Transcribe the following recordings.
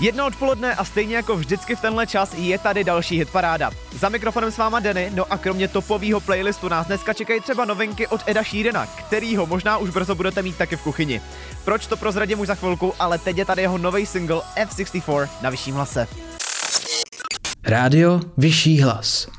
Jedno odpoledne a stejně jako vždycky v tenhle čas je tady další hitparáda. Za mikrofonem s váma Denny, no a kromě topového playlistu nás dneska čekají třeba novinky od Eda Sheerana, kterýho možná už brzo budete mít taky v kuchyni. Proč to prozradím už za chvilku, ale teď je tady jeho nový single F64 na vyšším hlase. Rádio Vyšší hlas.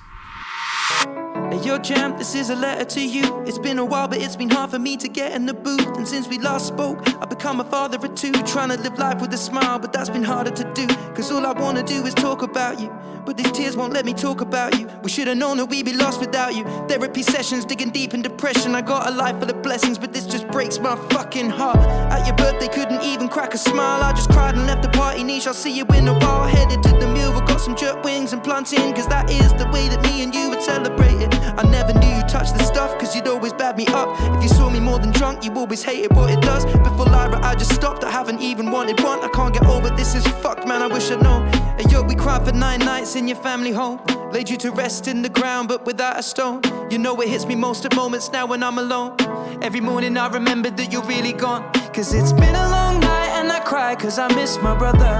Hey, yo, champ, this is a letter to you. It's been a while, but it's been hard for me to get in the booth. And since we last spoke, I've become a father of two. Trying to live life with a smile, but that's been harder to do. Cause all I wanna do is talk about you. But these tears won't let me talk about you. We should've known that we'd be lost without you. Therapy sessions, digging deep in depression. I got a life full of blessings, but this just breaks my fucking heart. At your birthday, couldn't even crack a smile. I just cried and left the party niche. I'll see you in a while. Headed to the mill, we got some jerk wings and planting. Cause that is the way that me and you would celebrate it. I never knew you touched the stuff, cause you'd always bad me up. If you saw me more than drunk, you always hated what it does. Before Lyra, I just stopped, I haven't even wanted one. I can't get over this, is fucked, man. I wish I'd known. Yo, we cried for nine nights in your family home. Laid you to rest in the ground, but without a stone. You know it hits me most at moments now when I'm alone. Every morning I remember that you're really gone. Cause it's been a long night and I cry cause I miss my brother.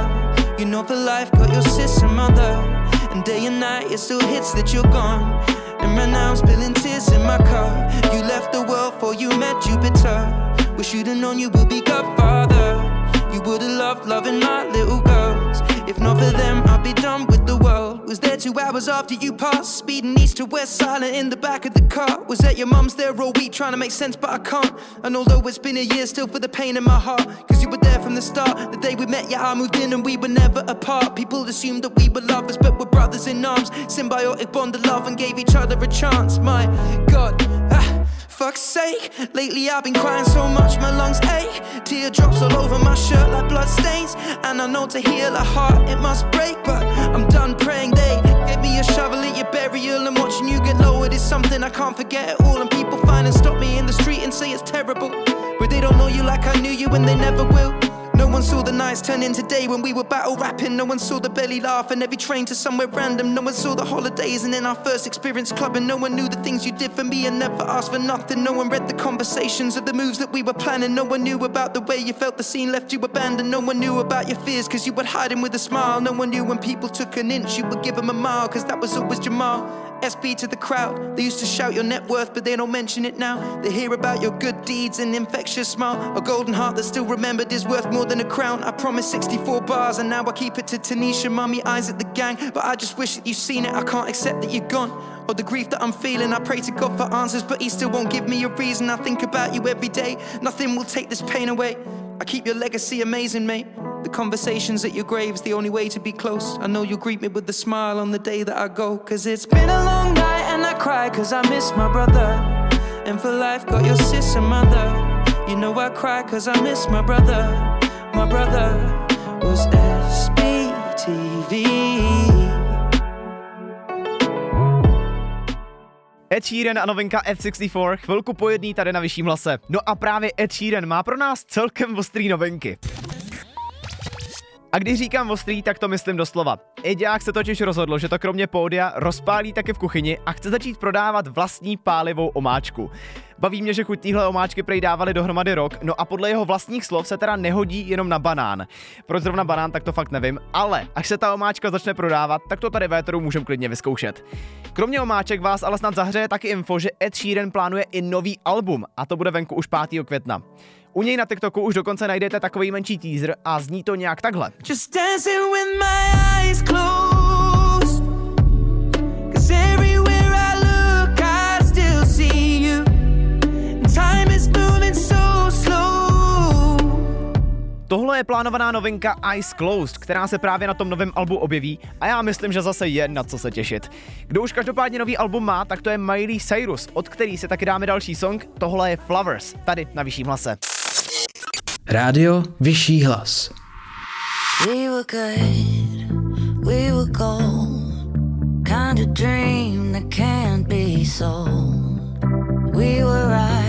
You know for life got your sister mother. And day and night it still hits that you're gone. And right now I'm spilling tears in my car. You left the world for you met Jupiter. Wish you'd have known you would be Godfather. You would have loved loving my little girls. If not for them, I'd be done with the world. Was there two hours after you passed, speeding east to west, silent in the back of the car. Was at your mum's there all week trying to make sense, but I can't. And although it's been a year, still for the pain in my heart. Cause you were there from the start. The day we met, yeah, I moved in and we were never apart. People assumed that we were lovers, but we're brothers in arms. Symbiotic bond of love and gave each other a chance. My God. Ah fuck's sake. Lately I've been crying so much. Teardrops all over my shirt like blood stains. And I know to heal a heart it must break, but I'm done praying they give me a shovel at your burial and watching you get lowered is something I can't forget at all. And people find and stop me in the street and say it's terrible, but they don't know you like I knew you and they never will. No one saw the nights turn into day when we were battle rapping. No one saw the belly laugh and every train to somewhere random. No one saw the holidays and then our first experience clubbing. No one knew the things you did for me and never asked for nothing. No one read the conversations of the moves that we were planning. No one knew about the way you felt the scene left you abandoned. No one knew about your fears cause you would hide them with a smile. No one knew when people took an inch you would give them a mile cause that was always Jamal. SB to the crowd. They used to shout your net worth, but they don't mention it now. They hear about your good deeds and infectious smile. A golden heart that's still remembered is worth more than a crown. I promised 64 bars, and now I keep it to Tanisha, mummy, eyes at the gang. But I just wish that you've seen it. I can't accept that you're gone. Or the grief that I'm feeling. I pray to God for answers, but He still won't give me a reason. I think about you every day. Nothing will take this pain away. I keep your legacy amazing, mate. The conversations at your grave's the only way to be close. I know you'll greet me with a smile on the day that I go. Cause it's been a long night and I cry cause I miss my brother. And for life, got your sister mother. You know I cry cause I miss my brother. My brother was SBTV. Ed Sheeran a novinka F64, chvilku po jedný tady na vyšším hlase. No a právě Ed Sheeran má pro nás celkem ostrý novinky. A když říkám ostrý, tak to myslím doslova. Eďák se totiž rozhodl, že to kromě pódia rozpálí také v kuchyni a chce začít prodávat vlastní pálivou omáčku. Baví mě, že chuť téhle omáčky prej dávali dohromady rok, no a podle jeho vlastních slov se teda nehodí jenom na banán. Proč zrovna banán, tak to fakt nevím, ale až se ta omáčka začne prodávat, tak to tady véteru můžeme klidně vyzkoušet. Kromě omáček vás ale snad zahřeje taky info, že Ed Sheeran plánuje i nový album a to bude venku už 5. května. U něj na TikToku už dokonce najdete takový menší teaser a zní to nějak takhle. Just dancing with my eyes closed. Cause everywhere I look, I still see you. Time is moving so slow. Tohle je plánovaná novinka Eyes Closed, která se právě na tom novém albu objeví a já myslím, že zase je na co se těšit. Kdo už každopádně nový album má, tak to je Miley Cyrus, od který si taky dáme další song, tohle je Flowers, tady na vyšším hlase. Rádio Vyšší hlas. We were good, we were gold. Kind of dream that can't be sold. We were right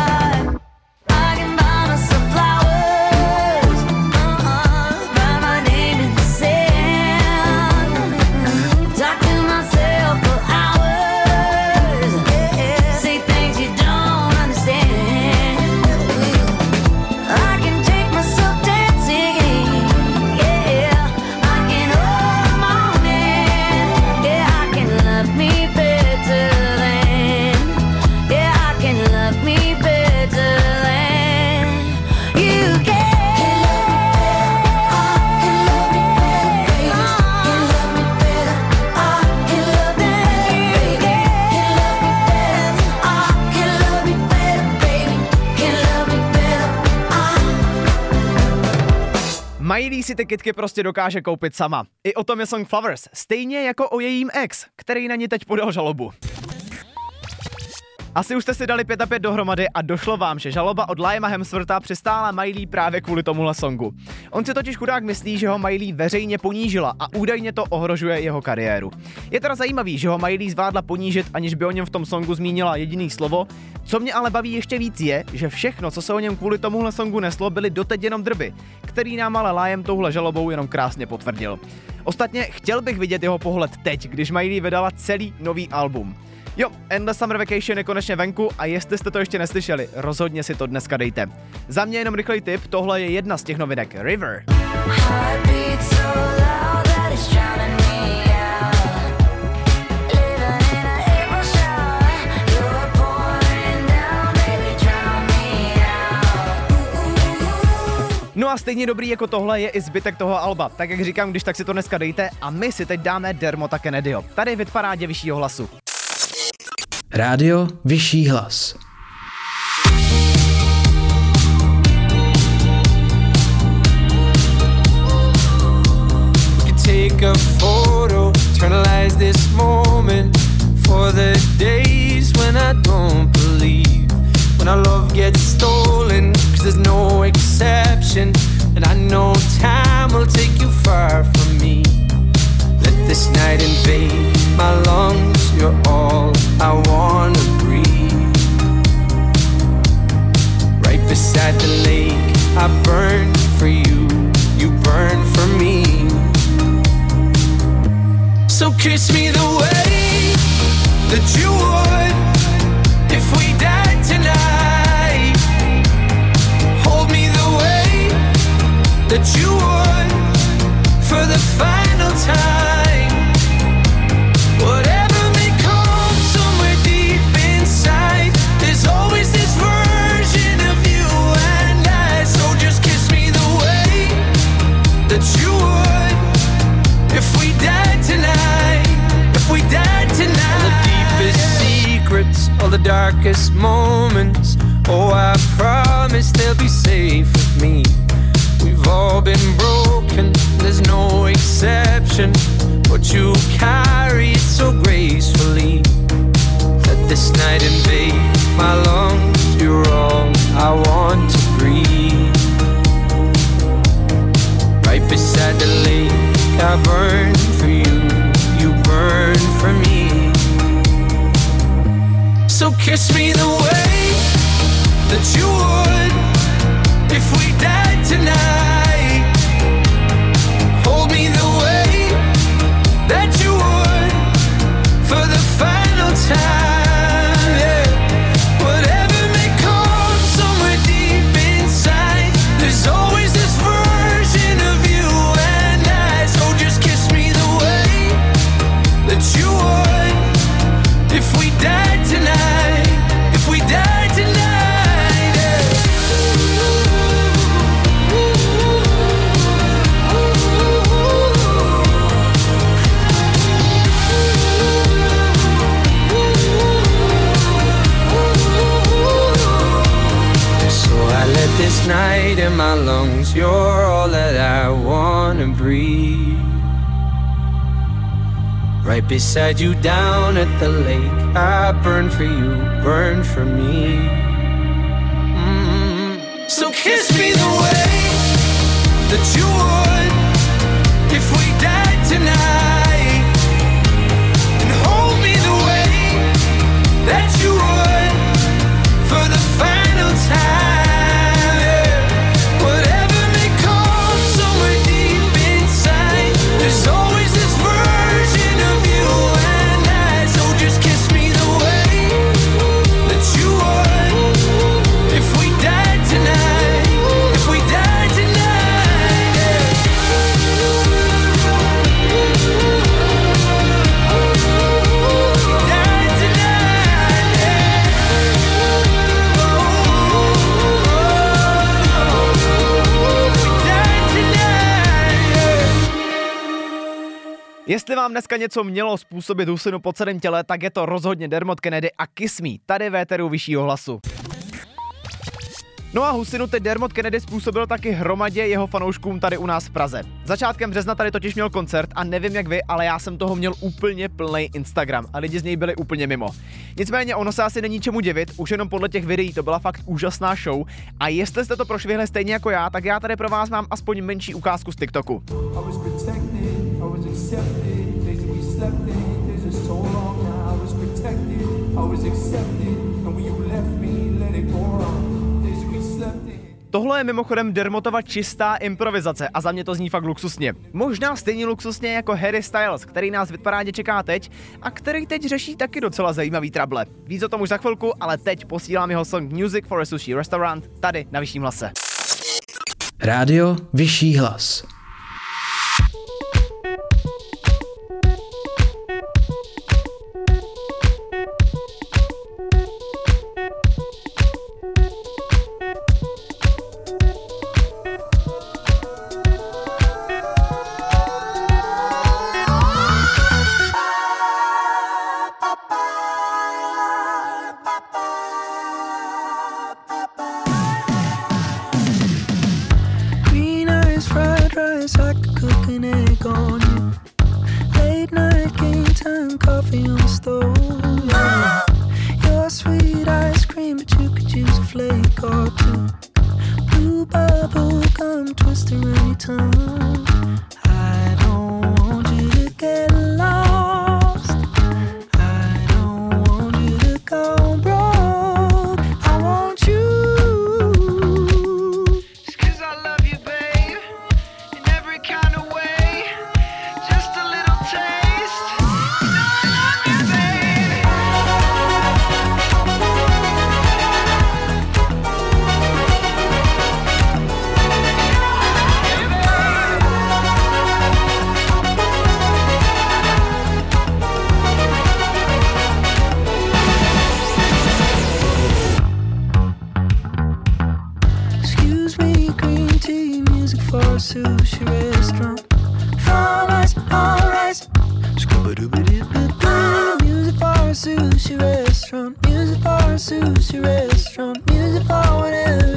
si ty kitky prostě dokáže koupit sama. I o tom je song Flowers, stejně jako o jejím ex, který na ní teď podal žalobu. Asi už jste si dali 5 a 5 dohromady a došlo vám, že žaloba od Liama Hemswortha přistála Miley právě kvůli tomuhle songu. On si totiž chudák myslí, že ho Miley veřejně ponížila a údajně to ohrožuje jeho kariéru. Je teda zajímavý, že ho Miley zvládla ponížit, aniž by o něm v tom songu zmínila jediný slovo. Co mě ale baví ještě víc je, že všechno, co se o něm kvůli tomuhle songu neslo, byly doteď jenom drby, který nám ale Liam touhle žalobou jenom krásně potvrdil. Ostatně chtěl bych vidět jeho pohled teď, když Miley vydala celý nový album. Jo, Endless Summer Vacation je konečně venku a jestli jste to ještě neslyšeli, rozhodně si to dneska dejte. Za mě jenom rychlej tip, tohle je jedna z těch novinek, River. So loud that it's me. No a stejně dobrý jako tohle je i zbytek toho alba. Tak jak říkám, když tak si to dneska dejte a my si teď dáme Dermota Kennedyho. Tady v parádě vyššího hlasu. Rádio Vyšší hlas. take a photo, this moment for the days when I don't believe. When our love gets stolen, cause there's no exception. And I know time will take you far from me. Let this night invade my lungs, you're all I wanna breathe. Right beside the lake, I burn for you, you burn for me. So kiss me darkest moments. Oh, I promise Right beside you down at the lake. I burn for you, burn for me. Mm. So kiss me the way that you would if we died tonight. And hold me the way that Jestli vám dneska něco mělo způsobit husinu po celém těle, tak je to rozhodně Dermot Kennedy a Kiss Me, tady véteru vyššího hlasu. No a husinu teď Dermot Kennedy způsobil taky hromadě jeho fanouškům tady u nás v Praze. Začátkem března tady totiž měl koncert a nevím jak vy, ale já jsem toho měl úplně plný Instagram a lidi z něj byli úplně mimo. Nicméně ono se asi není čemu divit, už jenom podle těch videí to byla fakt úžasná show a jestli jste to prošvihli stejně jako já, tak já tady pro vás mám aspoň menší ukázku z TikToku. I was accepted. Days we slept in, days are so long now. I was protected, I was accepted. And when you left me, let it go wrong. Days we slept in. Tohle je mimochodem Dermotova čistá improvizace a za mě to zní fakt luxusně. Možná stejně luxusně jako Harry Styles, který nás v parádě čeká teď a který teď řeší taky docela zajímavý trable. Víc o tom už za chvilku, ale teď posílám jeho song Music for a Sushi Restaurant tady na Vyšším hlase. Rádio Vyšší hlas. for a sushi restaurant. Alright, alright. Scuba dooba dooba Music for a sushi restaurant. Music for a sushi restaurant. Music for whatever.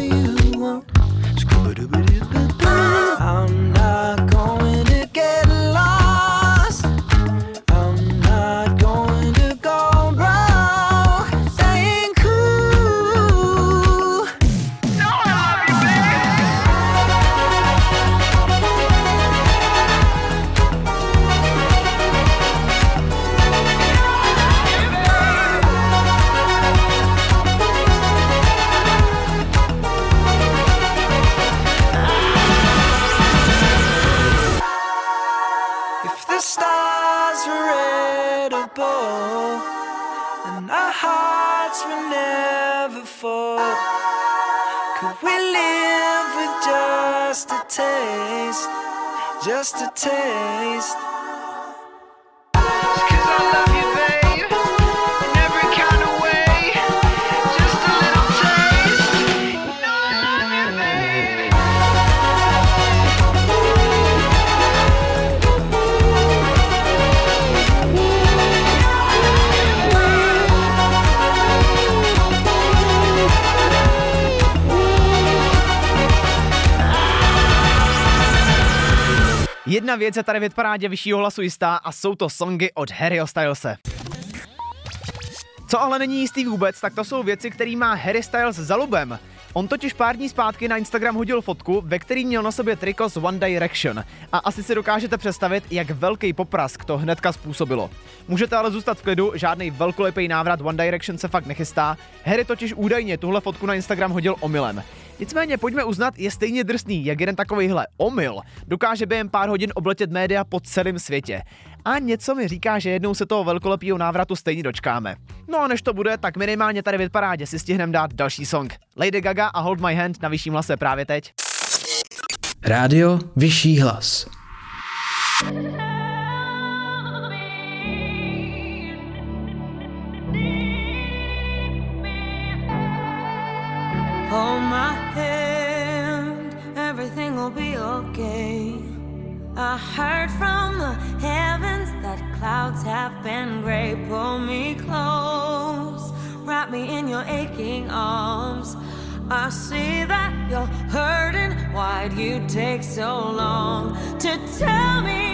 Taste, just a taste? Jedna věc je tady v hitparádě vyššího hlasu jistá a jsou to songy od Harryho Stylese. Co ale není jistý vůbec, tak to jsou věci, který má Harry Styles za lubem. On totiž pár dní zpátky na Instagram hodil fotku, ve který měl na sobě triko z One Direction. A asi si dokážete představit, jak velký poprask to hnedka způsobilo. Můžete ale zůstat v klidu, žádný velkolepý návrat One Direction se fakt nechystá. Harry totiž údajně tuhle fotku na Instagram hodil omylem. Nicméně pojďme uznat, je stejně drsný, jak jeden takovýhle omyl dokáže během pár hodin obletět média po celém světě. A něco mi říká, že jednou se toho velkolepého návratu stejně dočkáme. No a než to bude, tak minimálně tady v parádě si stihneme dát další song. Lady Gaga a Hold My Hand na vyšším hlase právě teď. Rádio Vyšší hlas. Hold my hand, everything will be okay. I heard from the heavens clouds have been gray. Pull me close, wrap me in your aching arms. I see that you're hurting. Why'd you take so long to tell me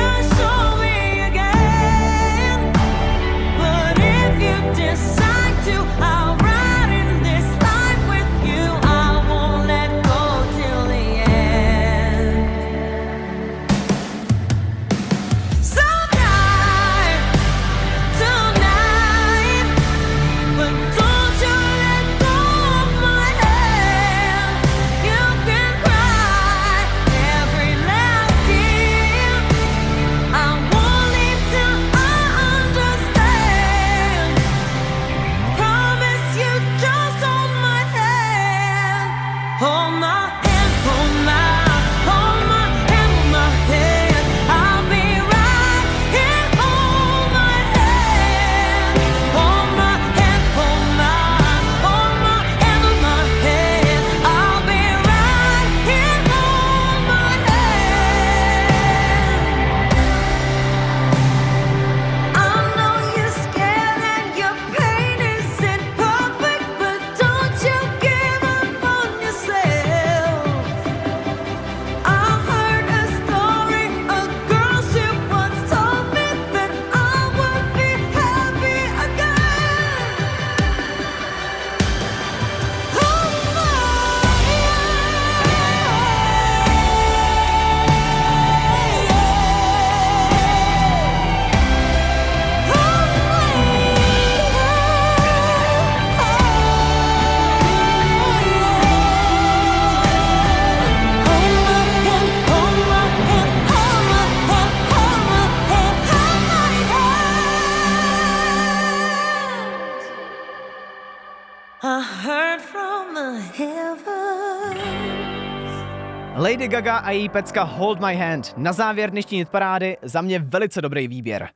a její pecka Hold My Hand. Na závěr dnešní hitparády za mě velice dobrý výběr.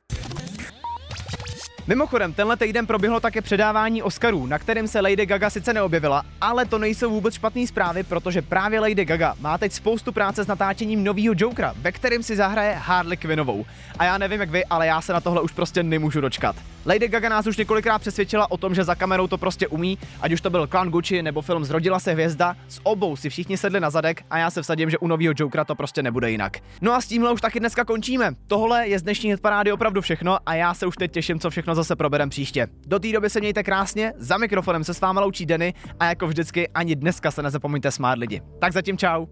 Mimochodem, tenhle týden proběhlo také předávání Oscarů, na kterém se Lady Gaga sice neobjevila, ale to nejsou vůbec špatné zprávy, protože právě Lady Gaga má teď spoustu práce s natáčením nového Jokera, ve kterém si zahraje Harley Quinnovou. A já nevím jak vy, ale já se na tohle už prostě nemůžu dočkat. Lady Gaga nás už několikrát přesvědčila o tom, že za kamerou to prostě umí, ať už to byl Clan Gucci nebo film Zrodila se hvězda, s obou si všichni sedli na zadek a já se vsadím, že u nového Jokera to prostě nebude jinak. No a s tímhle už taky dneska končíme. Tohle je z dnešní hitparády opravdu všechno a já se už teď těším, co všechno zase proberem příště. Do té doby se mějte krásně, za mikrofonem se s váma loučí Denny a jako vždycky ani dneska se nezapomeňte smát lidi. Tak zatím čau.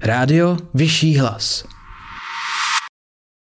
Rádio Vyšší hlas.